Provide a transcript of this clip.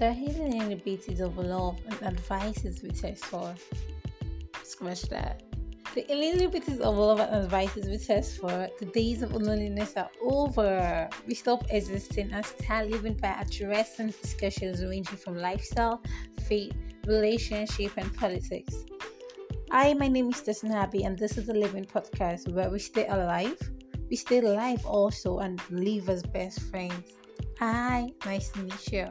The hidden iniquities of love and advices we test for. Scratch that. The iniquities of love and advices we test for. The days of loneliness are over. We stop existing and start living by addressing discussions ranging from lifestyle, faith, relationship, and politics. Hi, my name is Justin Happy, and this is the Live•In Podcast where we stay alive, we stay alive also, and live as best friends. Hi, nice to meet you.